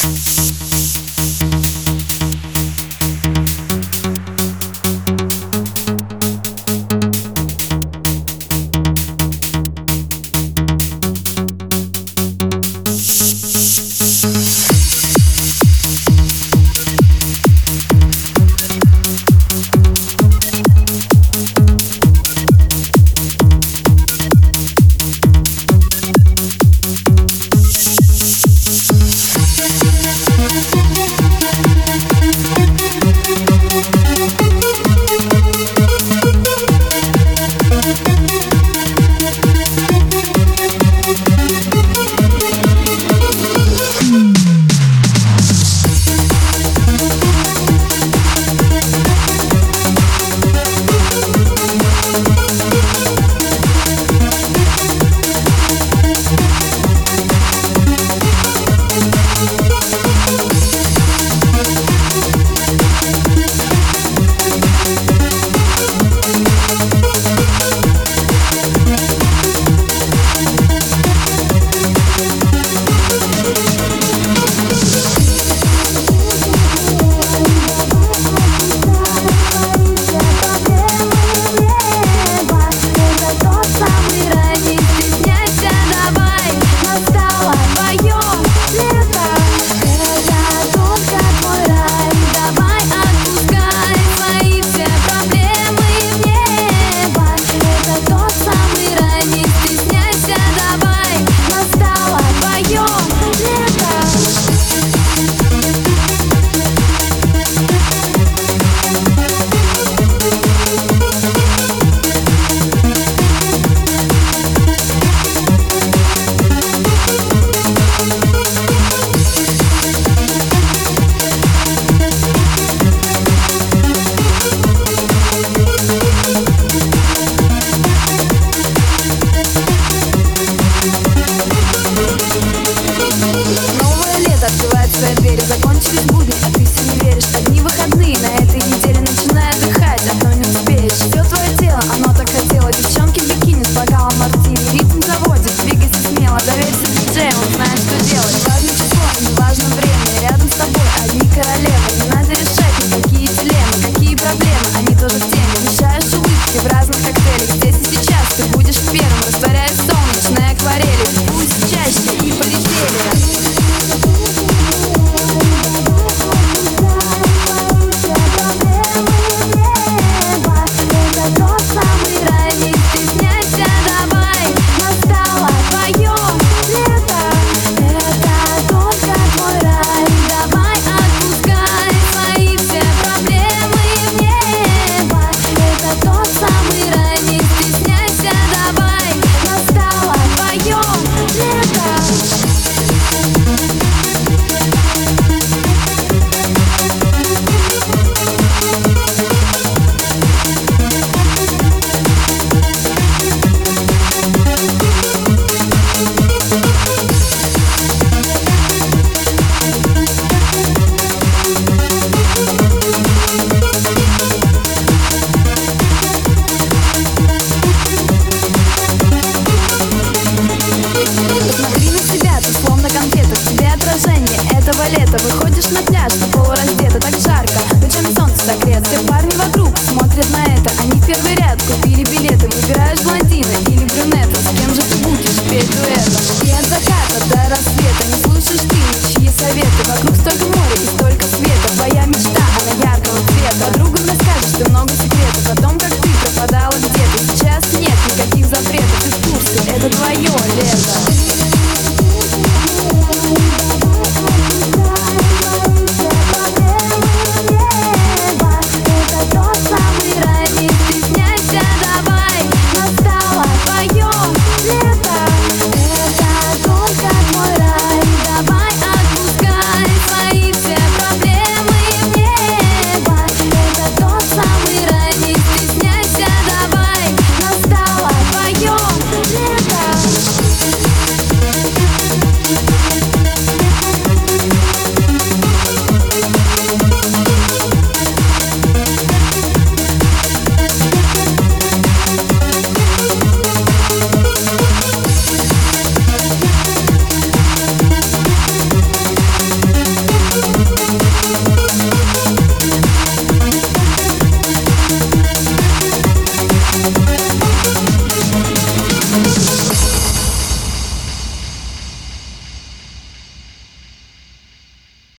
Thank лето заката до рассвета Не слушаешь ты ничьи советы. Вокруг